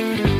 Thank you.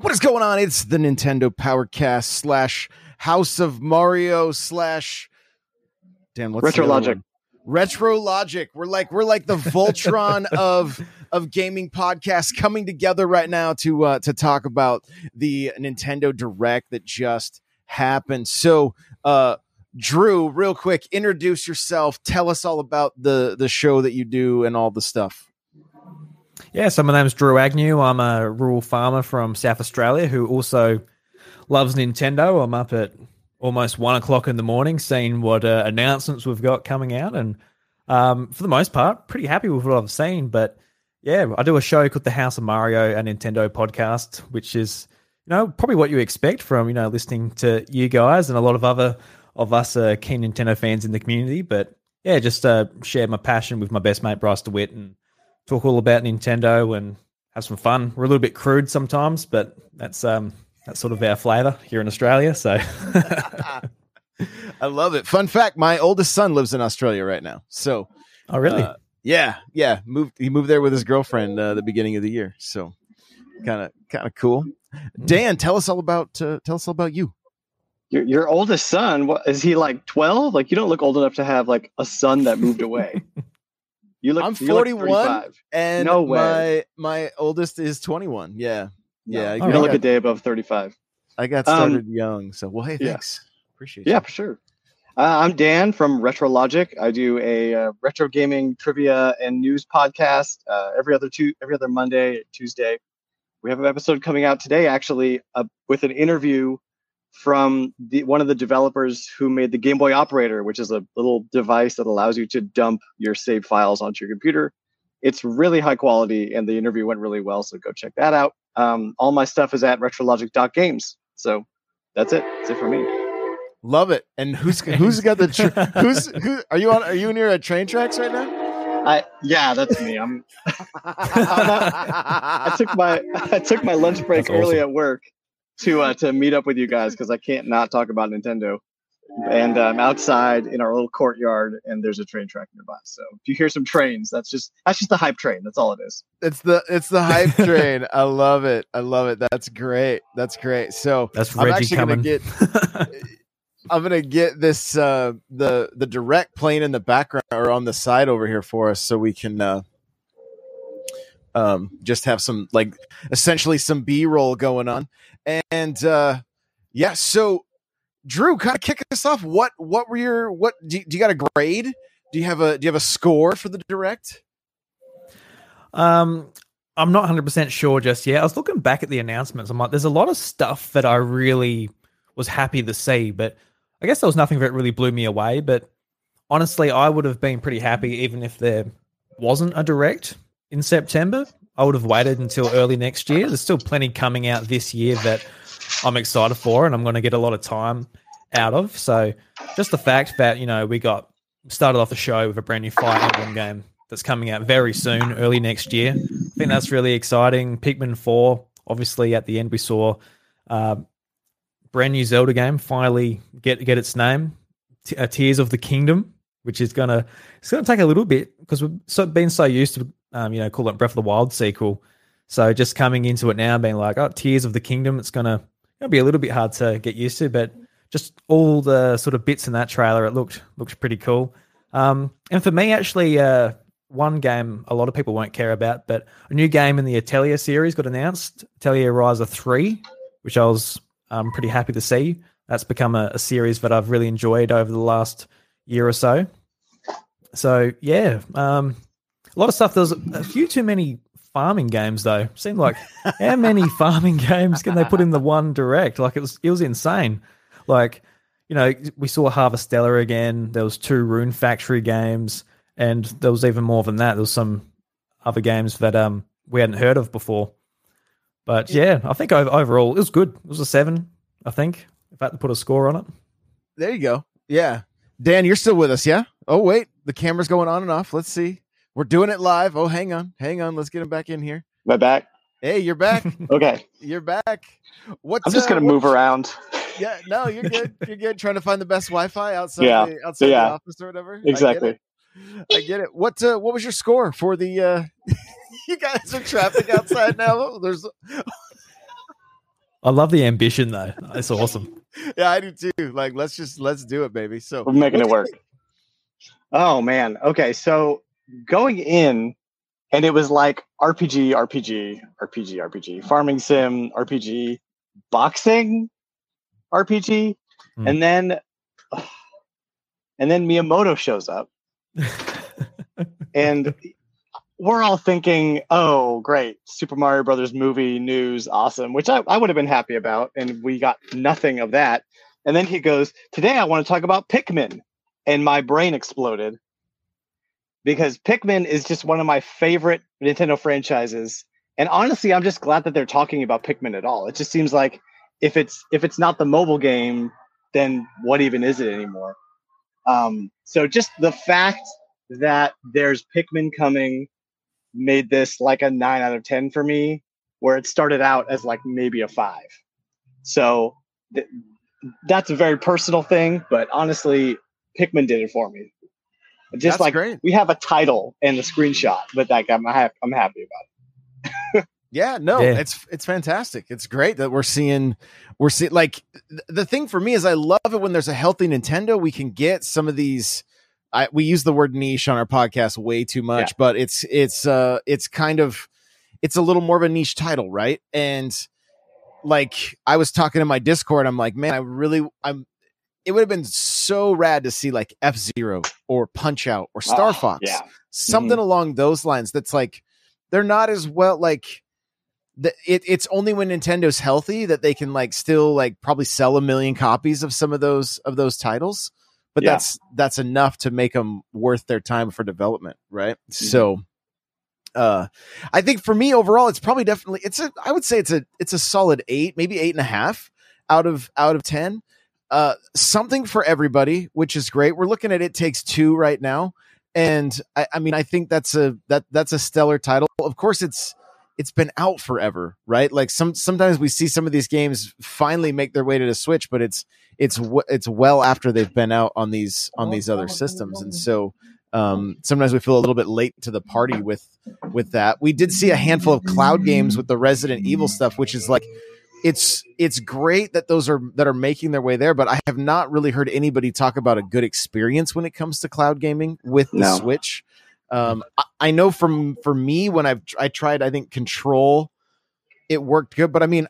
What is going on? It's the Nintendo Powercast slash House of Mario slash damn what's Retro the other Logic. one? Retro Logic. We're like we're like the Voltron of of gaming podcasts coming together right now to uh, to talk about the Nintendo Direct that just happened. So, uh, Drew, real quick, introduce yourself. Tell us all about the the show that you do and all the stuff. Yeah, so my name's Drew Agnew. I'm a rural farmer from South Australia who also loves Nintendo. I'm up at almost one o'clock in the morning seeing what uh, announcements we've got coming out. And um, for the most part, pretty happy with what I've seen. But yeah, I do a show called the House of Mario and Nintendo podcast, which is, you know, probably what you expect from, you know, listening to you guys and a lot of other of us uh, keen Nintendo fans in the community. But yeah, just uh, share my passion with my best mate, Bryce DeWitt, and talk all about Nintendo and have some fun. We're a little bit crude sometimes, but that's um that's sort of our flavor here in Australia. So I love it. Fun fact: my oldest son lives in Australia right now. So, Oh really? uh, yeah, yeah. Moved. He moved there with his girlfriend uh, the beginning of the year. So, kind of, kind of cool. Dan, tell us all about. Uh, tell us all about you. Your, your oldest son, what, is he like 12? Like, you don't look old enough to have like a son that moved away. You look, I'm you look 41, And No way. my my oldest is 21. Yeah, No, yeah. I, you don't look a day above 35. I got Um, started young. So, well, hey, yeah. thanks. Appreciate it. Yeah, you. for sure. Uh, I'm Dan from Retro Logic. I do a uh, retro gaming trivia and news podcast uh, every other two every other Monday, Tuesday. We have an episode coming out today, actually, uh, with an interview from the, one of the developers who made the Game Boy Operator, which is a little device that allows you to dump your saved files onto your computer. It's really high quality, and the interview went really well. So go check that out. Um, all my stuff is at retrologic.games. So that's it. That's it for me. Love it. And who's who's got the tr- who's who? Are you on? Are you near a train tracks right now? I yeah, that's me. I'm. I took my I took my lunch break That's early awesome. at work to uh, to meet up with you guys because I can't not talk about Nintendo. And I'm outside in our little courtyard, and there's a train track nearby. So if you hear some trains, that's just that's just the hype train. That's all it is. It's the it's the hype train. I love it. I love it. That's great. That's great. So That's I'm Reggie actually coming. gonna get I'm gonna get this uh the the direct plane in the background or on the side over here for us so we can uh um just have some like essentially some B roll going on. And uh Yeah. So, Drew, kind of kick us off. What what were your what do you, do you got a grade? Do you have a do you have a score for the direct? Um, I'm not 100 percent sure just yet. I was looking back at the announcements. I'm like, there's a lot of stuff that I really was happy to see, but I guess there was nothing that really blew me away. But honestly, I would have been pretty happy even if there wasn't a direct in September. I would have waited until early next year. There's still plenty coming out this year that I'm excited for, and I'm going to get a lot of time out of. So, just the fact that you know we got started off the show with a brand new Fire Emblem game that's coming out very soon, early next year. I think that's really exciting. Pikmin Four, obviously, at the end we saw uh, brand new Zelda game finally get get its name, T- uh, Tears of the Kingdom, which is gonna it's gonna take a little bit because we've been so used to um, you know call it Breath of the Wild sequel. So just coming into it now, being like, oh, Tears of the Kingdom, it's gonna be a little bit hard to get used to, but just all the sort of bits in that trailer, it looked looked pretty cool. Um, and for me, actually, uh, one game a lot of people won't care about, but a new game in the Atelier series got announced, Atelier Ryza Three, which I was um, pretty happy to see. That's become a, a series that I've really enjoyed over the last year or so. So yeah, um, a lot of stuff. There's a few too many farming games though. Seemed like how many farming games can they put in the one direct? Like it was it was insane. Like you know we saw Harvestella again. There was two Rune Factory games, and there was even more than that. There was some other games that um we hadn't heard of before. But yeah, I think overall it was good. It was a seven, I think. If I had to put a score on it. There you go. Yeah. Dan, you're still with us, yeah? Oh, wait. The camera's going on and off. Let's see. We're doing it live. Oh, hang on. Hang on. Let's get him back in here. Am I back? Hey, you're back. okay. You're back. What I'm just uh, gonna move around. Yeah, no, you're good. You're good. Trying to find the best Wi-Fi outside yeah. the outside yeah. the office or whatever. Exactly. I get it. I get it. What uh, what was your score for the uh you guys are traffic outside now? There's I love the ambition though. It's awesome. yeah, I do too. Like, let's just let's do it, baby. So we're making it work. Oh man. Okay, so going in, and it was like RPG, RPG, RPG, RPG, farming sim, RPG, boxing, RPG, mm. and then, and then Miyamoto shows up, and we're all thinking, oh, great, Super Mario Brothers movie news, awesome, which I, I would have been happy about. And we got nothing of that. And then he goes, today I want to talk about Pikmin. And my brain exploded because Pikmin is just one of my favorite Nintendo franchises. And honestly, I'm just glad that they're talking about Pikmin at all. It just seems like if it's if it's not the mobile game, then what even is it anymore? Um, so just the fact that there's Pikmin coming made this like a nine out of 10 for me, where it started out as like maybe a five. So th- that's a very personal thing, but honestly, Pikmin did it for me. Just that's like great. we have a title and a screenshot, but like I'm, I'm happy about it. yeah, no, yeah. it's it's fantastic. It's great that we're seeing we're seeing like the thing for me is I love it when there's a healthy Nintendo. We can get some of these I, we use the word niche on our podcast way too much, yeah. but it's it's uh it's kind of it's a little more of a niche title, right? And like I was talking in my Discord, I'm like, man, I really I'm it would have been so rad to see like F Zero or Punch Out or Star oh, Fox, yeah. something mm-hmm. along those lines. That's like they're not as well like the, it, it's only when Nintendo's healthy that they can like still like probably sell a million copies of some of those of those titles but yeah. that's that's enough to make them worth their time for development, right? Mm-hmm. So uh I think for me overall it's probably definitely it's a I would say it's a it's a solid eight, maybe eight and a half out of out of ten. Uh something for everybody, which is great. We're looking at it takes two right now. And I, I mean I think that's a that that's a stellar title. Of course it's it's been out forever, right? Like some sometimes we see some of these games finally make their way to the Switch, but it's it's it's well after they've been out on these on these other systems, and so um, sometimes we feel a little bit late to the party with with that. We did see a handful of cloud games with the Resident Evil stuff, which is like it's it's great that those are that are making their way there, but I have not really heard anybody talk about a good experience when it comes to cloud gaming with the no. Switch. Um, I, I know from for me when I've I tried, I think Control, it worked good. But I mean,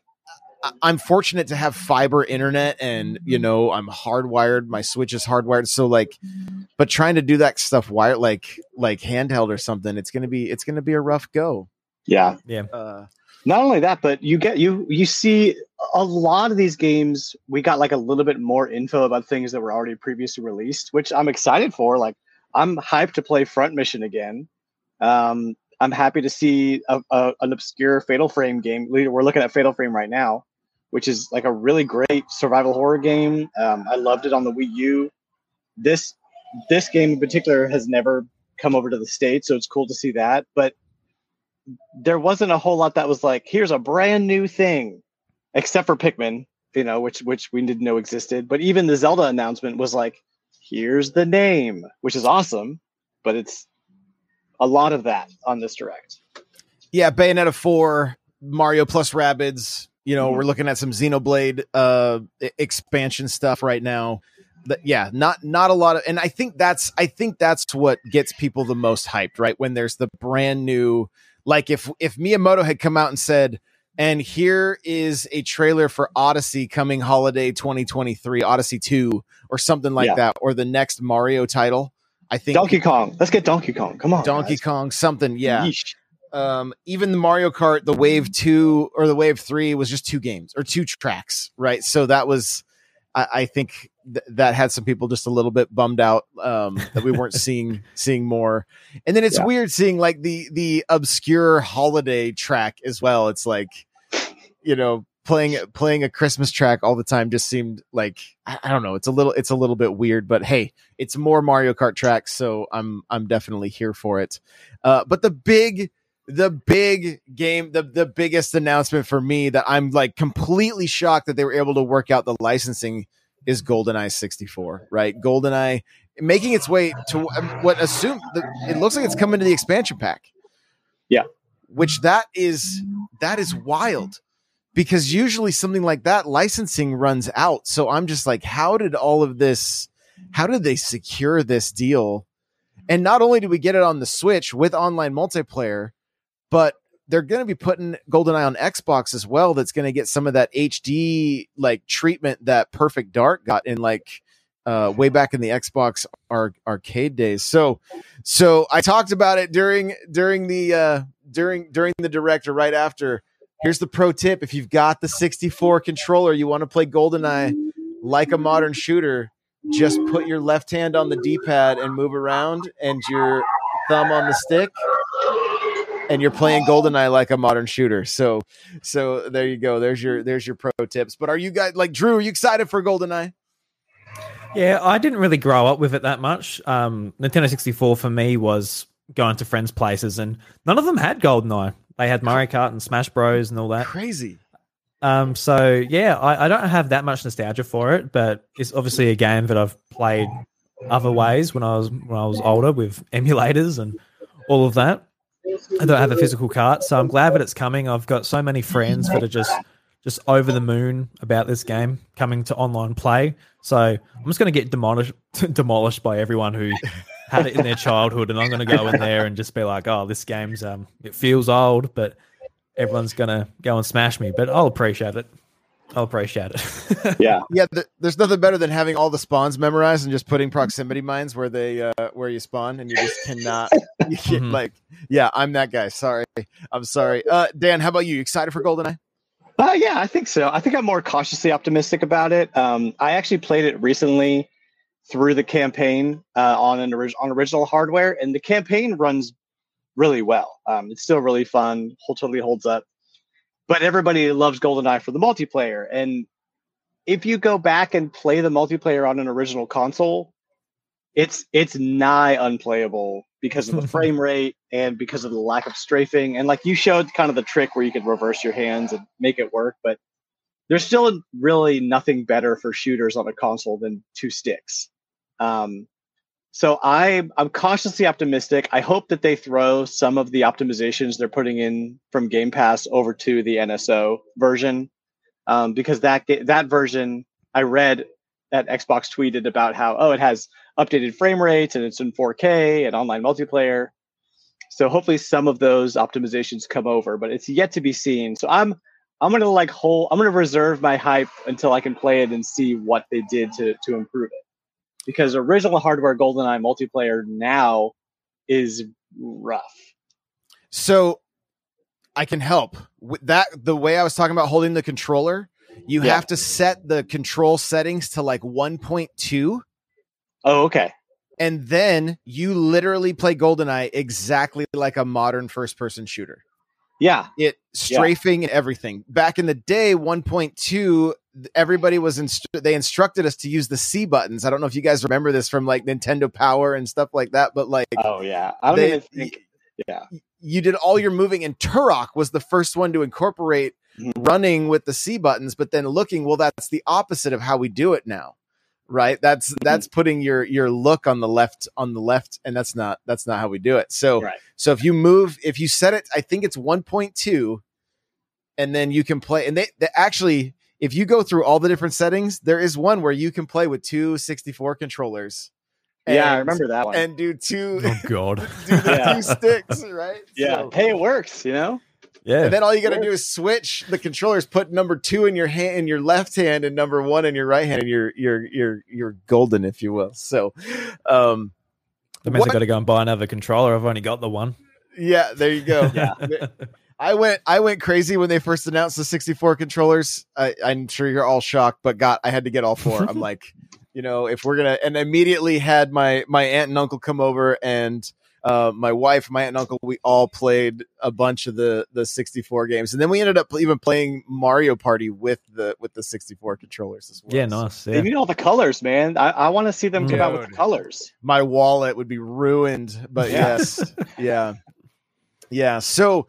I'm fortunate to have fiber internet and you know I'm hardwired my switch is hardwired so like but trying to do that stuff wired like like handheld or something it's going to be it's going to be a rough go yeah yeah uh, not only that but you get you you see a lot of these games we got like a little bit more info about things that were already previously released which I'm excited for like I'm hyped to play front mission again um I'm happy to see a, a, an obscure Fatal Frame game. We're looking at Fatal Frame right now, which is like a really great survival horror game. Um, I loved it on the Wii U. This this game in particular has never come over to the states, so it's cool to see that. But there wasn't a whole lot that was like, here's a brand new thing, except for Pikmin, you know, which which we didn't know existed. But even the Zelda announcement was like, here's the name, which is awesome, but it's a lot of that on this direct. Yeah, Bayonetta 4, Mario plus Rabbids. You know, mm-hmm. we're looking at some Xenoblade uh expansion stuff right now. But yeah, not not a lot of and I think that's I think that's what gets people the most hyped, right? When there's the brand new like if if Miyamoto had come out and said, and here is a trailer for Odyssey coming holiday 2023, Odyssey 2 or something like yeah. that, or the next Mario title I think Donkey Kong. Let's get Donkey Kong. Come on, Donkey guys. Kong. Something. Yeah. Um, even the Mario Kart, the Wave Two or the Wave Three was just two games or two tracks, right? So that was, I, I think th- that had some people just a little bit bummed out um, that we weren't seeing seeing more. And then it's yeah. weird seeing like the the obscure holiday track as well. It's like, you know, playing playing a Christmas track all the time just seemed like I, I, don't know. It's a little it's a little bit weird, but hey, it's more Mario Kart tracks, so I'm I'm definitely here for it. Uh, but the big the big game the the biggest announcement for me that I'm like completely shocked that they were able to work out the licensing is GoldenEye 64, right? GoldenEye making its way to um, what assume it looks like it's coming to the expansion pack. Yeah. Which that is that is wild because usually something like that licensing runs out. So I'm just like, how did all of this, how did they secure this deal? And not only do we get it on the Switch with online multiplayer, but they're going to be putting GoldenEye on Xbox as well. That's going to get some of that HD like treatment that Perfect Dark got in like uh, way back in the Xbox ar- arcade days. So, so I talked about it during during the uh, during during the director right after Here's the pro tip: if you've got the 64 controller, you want to play GoldenEye like a modern shooter. Just put your left hand on the D-pad and move around, and your thumb on the stick, and you're playing GoldenEye like a modern shooter. So, so there you go. There's your there's your pro tips. But are you guys like Drew? Are you excited for GoldenEye? Yeah, I didn't really grow up with it that much. Um, Nintendo 64 for me was going to friends' places, and none of them had GoldenEye. They had Mario Kart and Smash Bros and all that. Crazy. Um, so yeah, I, I, don't have that much nostalgia for it, but it's obviously a game that I've played other ways when I was when I was older with emulators and all of that. I don't have a physical cart, so I'm glad that it's coming. I've got so many friends that are just just over the moon about this game coming to online play. So I'm just going to get demolished demolished by everyone who had it in their childhood, and I'm going to go in there and just be like, "Oh, this game's um, it feels old, but everyone's going to go and smash me." But I'll appreciate it. I'll appreciate it. yeah, yeah. The, there's nothing better than having all the spawns memorized and just putting proximity mines where they uh, where you spawn, and you just cannot. You can, mm-hmm. Like, yeah, I'm that guy. Sorry, I'm sorry. Uh, Dan, how about you? excited for GoldenEye? Uh, yeah, I think so. I think I'm more cautiously optimistic about it. Um, I actually played it recently through the campaign uh, on an orig- on original hardware, and the campaign runs really well. Um, it's still really fun, totally holds up. But everybody loves GoldenEye for the multiplayer, and if you go back and play the multiplayer on an original console, it's it's nigh unplayable because of the frame rate and because of the lack of strafing. And like you showed, kind of the trick where you could reverse your hands and make it work, but there's still really nothing better for shooters on a console than two sticks. Um, so I I'm cautiously optimistic. I hope that they throw some of the optimizations they're putting in from Game Pass over to the NSO version, um, because that that version I read that Xbox tweeted about how oh it has updated frame rates and it's in 4K and online multiplayer. So hopefully some of those optimizations come over, but it's yet to be seen. So I'm I'm gonna like hold. I'm gonna reserve my hype until I can play it and see what they did to to improve it. Because original hardware GoldenEye multiplayer now is rough. So I can help with that. The way I was talking about holding the controller, you Yeah. have to set the control settings to like 1.2, Oh, okay. and then you literally play GoldenEye exactly like a modern first-person shooter. Yeah. It strafing and everything. Back in the day, 1.2, everybody was inst- they instructed us to use the C buttons. I don't know if you guys remember this from like Nintendo Power and stuff like that, but like Oh yeah. I don't they- even think. Yeah. you did all your moving and Turok was the first one to incorporate Mhm. running with the C buttons, but then looking, well, that's the opposite of how we do it now. Right? That's Mm-hmm. that's putting your your look on the left on the left, and that's not that's not how we do it. So Right. so if you move, if you set it, I think it's 1.2, and then you can play. And they, they actually, if you go through all the different settings, there is one where you can play with two 64 controllers. Yeah, I remember that one. And do two Oh God. do the Yeah. two sticks, right? yeah. So- hey, it works. You know. Yeah. and then all you got to do is switch the controllers. Put number two in your hand, in your left hand, and number one in your right hand, and you're you're you're you're golden, if you will. So, um, that means what- I got to go and buy another controller. I've only got the one. yeah, there you go. Yeah. I went I went crazy when they first announced the 64 controllers. I, I'm sure you're all shocked, but God, I had to get all four. I'm like, you know, if we're gonna, and immediately had my my aunt and uncle come over and. Uh, my wife, my aunt and uncle, we all played a bunch of the the 64 games, and then we ended up even playing Mario Party with the with the 64 controllers as well. Yeah, So nice. They Yeah. need all the colors, man. I, I want to see them come out with the colors. my wallet would be ruined, but Yeah. yes, yeah, yeah. So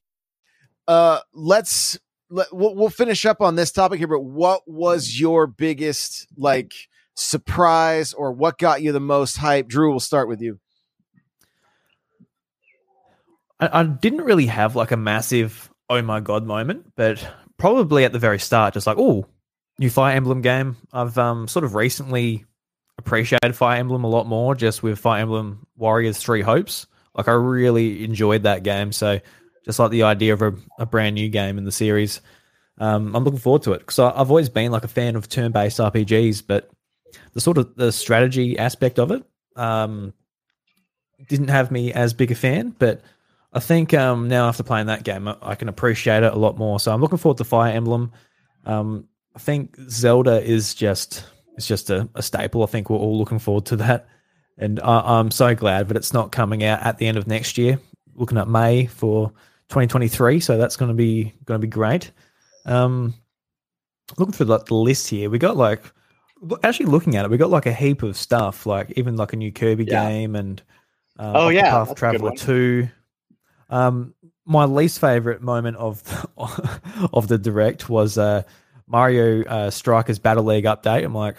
Uh let's let, we'll, we'll finish up on this topic here but what was your biggest like surprise or what got you the most hype drew we'll start with you I, I didn't really have like a massive oh my god moment, but probably at the very start, just like oh, new Fire Emblem game. I've um sort of recently appreciated Fire Emblem a lot more, just with Fire Emblem Warriors Three Hopes. Like I really enjoyed that game, so just like the idea of a, a brand new game in the series. Um, I'm looking forward to it because I've always been like a fan of turn-based RPGs, but the sort of the strategy aspect of it um, didn't have me as big a fan. But I think um, now after playing that game, I, can appreciate it a lot more. So I'm looking forward to Fire Emblem. Um, I think Zelda is just it's just a, a staple. I think we're all looking forward to that, and I, I'm so glad that it's not coming out at the end of next year. Looking at May for 2023, so that's going to be going to be great. Um, looking through like the list here, we got like actually looking at it, we got like a heap of stuff, like even like a new Kirby Yeah. game and uh, Oh, yeah, that's Traveler. Two. Um, my least favorite moment of of the direct was uh, Mario uh, Strikers Battle League update. I'm like,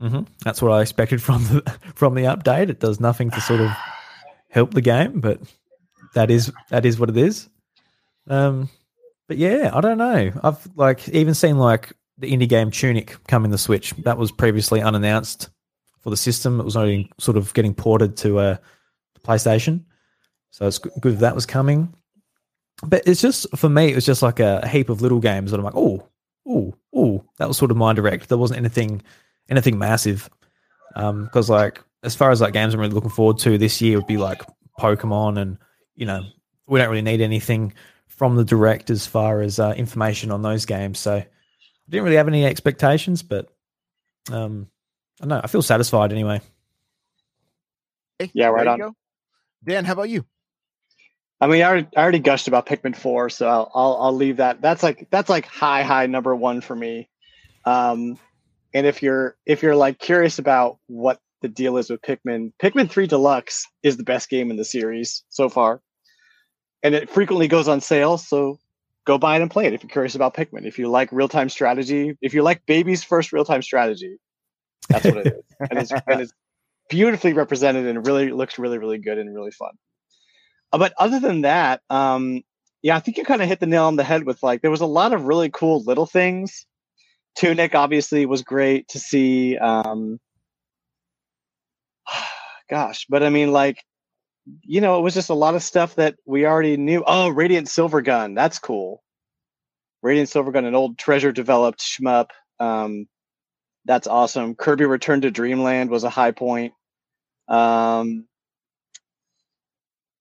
hmm that's what I expected from the from the update. It does nothing to sort of help the game, but that is that is what it is. Um, but yeah, I don't know. I've like even seen like the indie game Tunic come in the Switch. That was previously unannounced for the system. It was only sort of getting ported to uh, PlayStation, so it's good that was coming. But it's just for me, it was just like a, heap of little games that I'm like, oh, oh, oh. That was sort of my direct. There wasn't anything, anything massive. Um, because like as far as like games I'm really looking forward to this year would be like Pokemon, and you know we don't really need anything from the direct as far as uh, information on those games. So I didn't really have any expectations, but um, I don't know. I feel satisfied anyway. Yeah, right on. go. dan how about you I mean, I already, I already gushed about Pikmin Four, so I'll, I'll I'll leave that. That's like that's like high high number one for me. Um, and if you're if you're like curious about what the deal is with Pikmin, Pikmin Three Deluxe is the best game in the series so far, and it frequently goes on sale. So go buy it and play it if you're curious about Pikmin. If you like real time strategy, if you like baby's first real time strategy, that's what it is. and, it's, and it's beautifully represented and really looks really, really good and really fun. Uh, but other than that, um, yeah, I think you kind of hit the nail on the head with like there was a lot of really cool little things. Tunic obviously was great to see. Um, gosh, but I mean, like, you know, it was just a lot of stuff that we already knew. Oh, Radiant Silver Gun, that's cool. Radiant Silver Gun, an old treasure developed shmup. Um, that's awesome. Kirby Return to Dreamland was a high point. Um,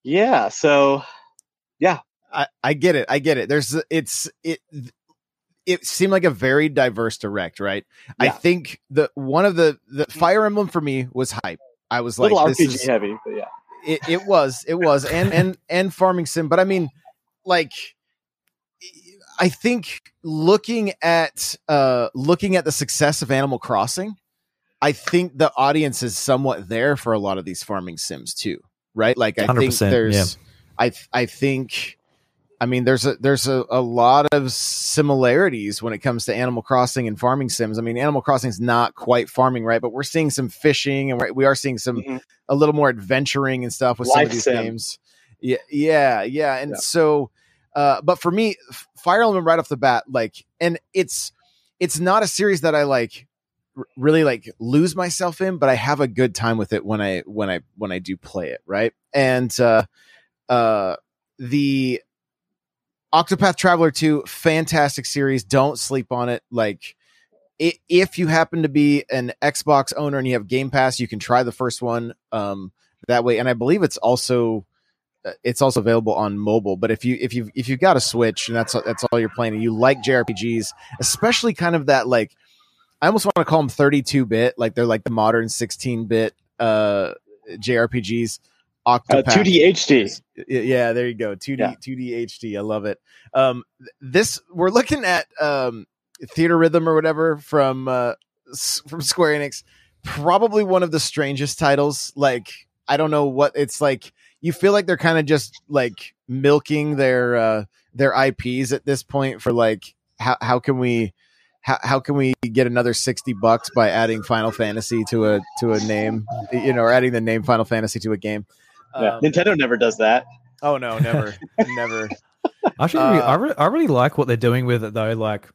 yeah, so yeah, I, I get it. I get it. There's it's it it seemed like a very diverse direct, right? Yeah. I think the one of the the Fire Emblem for me was hype. I was like, little RPG is, heavy, but yeah, it, it was, it was, and and and farming sim. But I mean, like, I think looking at uh looking at the success of Animal Crossing, I think the audience is somewhat there for a lot of these farming sims too, right? Like, I think there's, yeah. I I think I mean, there's a there's a, a lot of similarities when it comes to Animal Crossing and farming sims. I mean, Animal Crossing is not quite farming, right? But we're seeing some fishing, and we are seeing some mm-hmm. a little more adventuring and stuff with Life some of these sim. games. Yeah, yeah, yeah. And yeah. so, uh, but for me, Fire Emblem right off the bat, like, and it's it's not a series that I like really like lose myself in, but I have a good time with it when I when I when I do play it, right? And uh, uh, the Octopath Traveler 2, fantastic series. Don't sleep on it. Like, if you happen to be an Xbox owner and you have Game Pass, you can try the first one um, that way. And I believe it's also uh, it's also available on mobile. But if you if you if you've got a Switch and that's that's all you're playing, and you like JRPGs, especially kind of that like, I almost want to call them 32 bit, like they're like the modern 16 bit uh, JRPGs. Octopath. Uh, 2D HD. Yeah, there you go. 2D yeah. 2D HD. I love it. Um, this we're looking at um, Theatrhythm or whatever from uh, from Square Enix. Probably one of the strangest titles. Like I don't know what it's like. You feel like they're kind of just like milking their uh, their IPs at this point for like how how can we how, how can we get another 60 bucks by adding Final Fantasy to a to a name, you know, or adding the name Final Fantasy to a game. Yeah. Um, Nintendo never does that. Oh no, never, never. Actually, uh, I, re- I really like what they're doing with it though. Like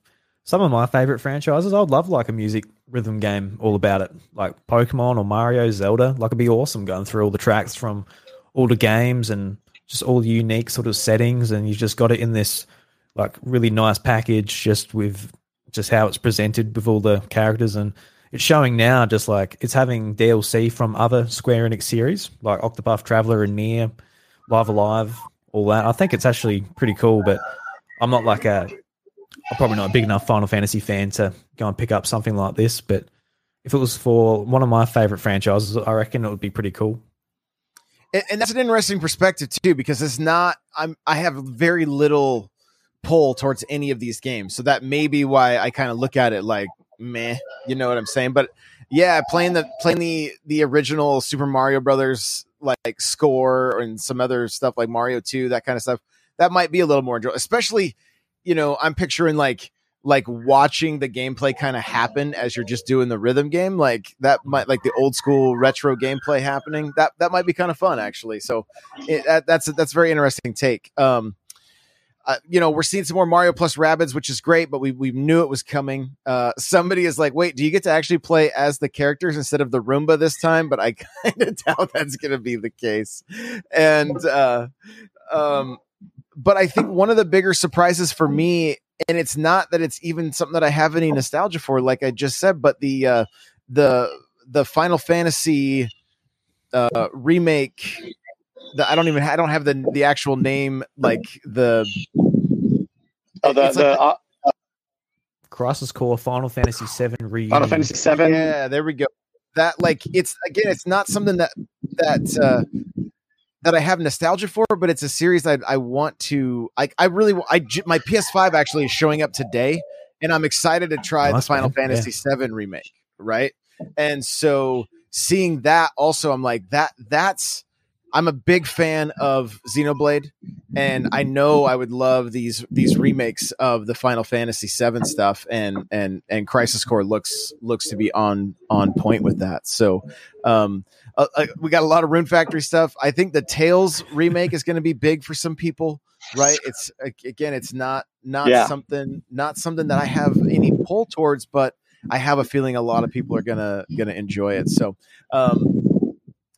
some of my favorite franchises, I'd love like a music rhythm game all about it, like Pokemon or Mario, Zelda. Like it'd be awesome going through all the tracks from all the games and just all the unique sort of settings, and you just got it in this like really nice package, just with just how it's presented with all the characters and it's showing now just like it's having DLC from other Square Enix series like Octopath Traveler and Nier, Live A Live, all that. I think it's actually pretty cool, but I'm not like a I'm probably not a big enough Final Fantasy fan to go and pick up something like this, but if it was for one of my favorite franchises, I reckon it would be pretty cool. And, and that's an interesting perspective too, because it's not. I'm. I have very little pull towards any of these games, so that may be why I kind of look at it like, meh. You know what I'm saying? But yeah, playing the playing the the original Super Mario Brothers like score and some other stuff like Mario 2, that kind of stuff, that might be a little more enjoyable. Especially, you know, I'm picturing like like watching the gameplay kind of happen as you're just doing the rhythm game like that might like the old school retro gameplay happening that that might be kind of fun actually so it, that, that's that's a very interesting take um uh, you know, we're seeing some more Mario plus Rabbids, which is great, but we we knew it was coming. Uh, somebody is like, "Wait, do you get to actually play as the characters instead of the Roomba this time?" But I kind of doubt that's going to be the case. And uh, um, but I think one of the bigger surprises for me, and it's not that it's even something that I have any nostalgia for, like I just said, but the uh, the the Final Fantasy uh, remake the, I don't even I don't have the the actual name like the oh the, the like, uh, Crisis Core Final Fantasy VII reunion. Final Fantasy VII. Yeah, there we go. That like it's again, it's not something that that uh, that I have nostalgia for, but it's a series I I want to. I I really I my PS5 actually is showing up today, and I'm excited to try the Final Fantasy yeah. VII remake. Right, and so seeing that also, I'm like that that's I'm a big fan of Xenoblade, and I know I would love these these remakes of the Final Fantasy VII stuff, and and and Crisis Core looks looks to be on on point with that. So, um, uh, uh, we got a lot of Rune Factory stuff. I think the Tales remake is going to be big for some people, right? It's again, it's not not Yeah. something not something that I have any pull towards, but I have a feeling a lot of people are gonna gonna enjoy it. So, um,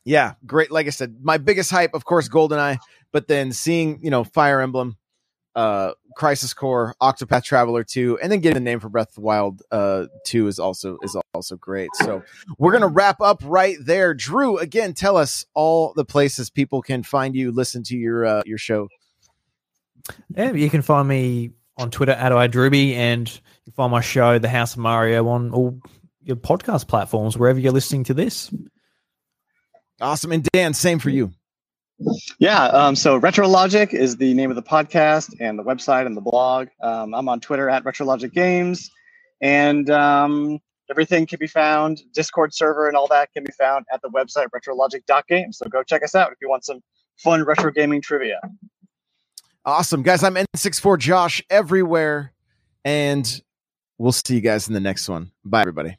yeah, great. Like I said, my biggest hype, of course, GoldenEye, but then seeing you know Fire Emblem, uh, Crisis Core, Octopath Traveler two, and then getting the name for Breath of the Wild uh, two is also is also great. So we're gonna wrap up right there. Drew, again, tell us all the places people can find you, listen to your uh, your show. Yeah, you can find me on Twitter at iDruby, and you can find my show, The House of Mario, on all your podcast platforms, wherever you're listening to this. Awesome, and Dan, same for you. Yeah, um, so RetroLogic is the name of the podcast and the website and the blog. Um, I'm on Twitter at Retrologic Games, and um, everything can be found. Discord server and all that can be found at the website retrologic.games. So go check us out if you want some fun retro gaming trivia. Awesome, guys. I'm N64 Josh everywhere, and we'll see you guys in the next one. Bye, everybody.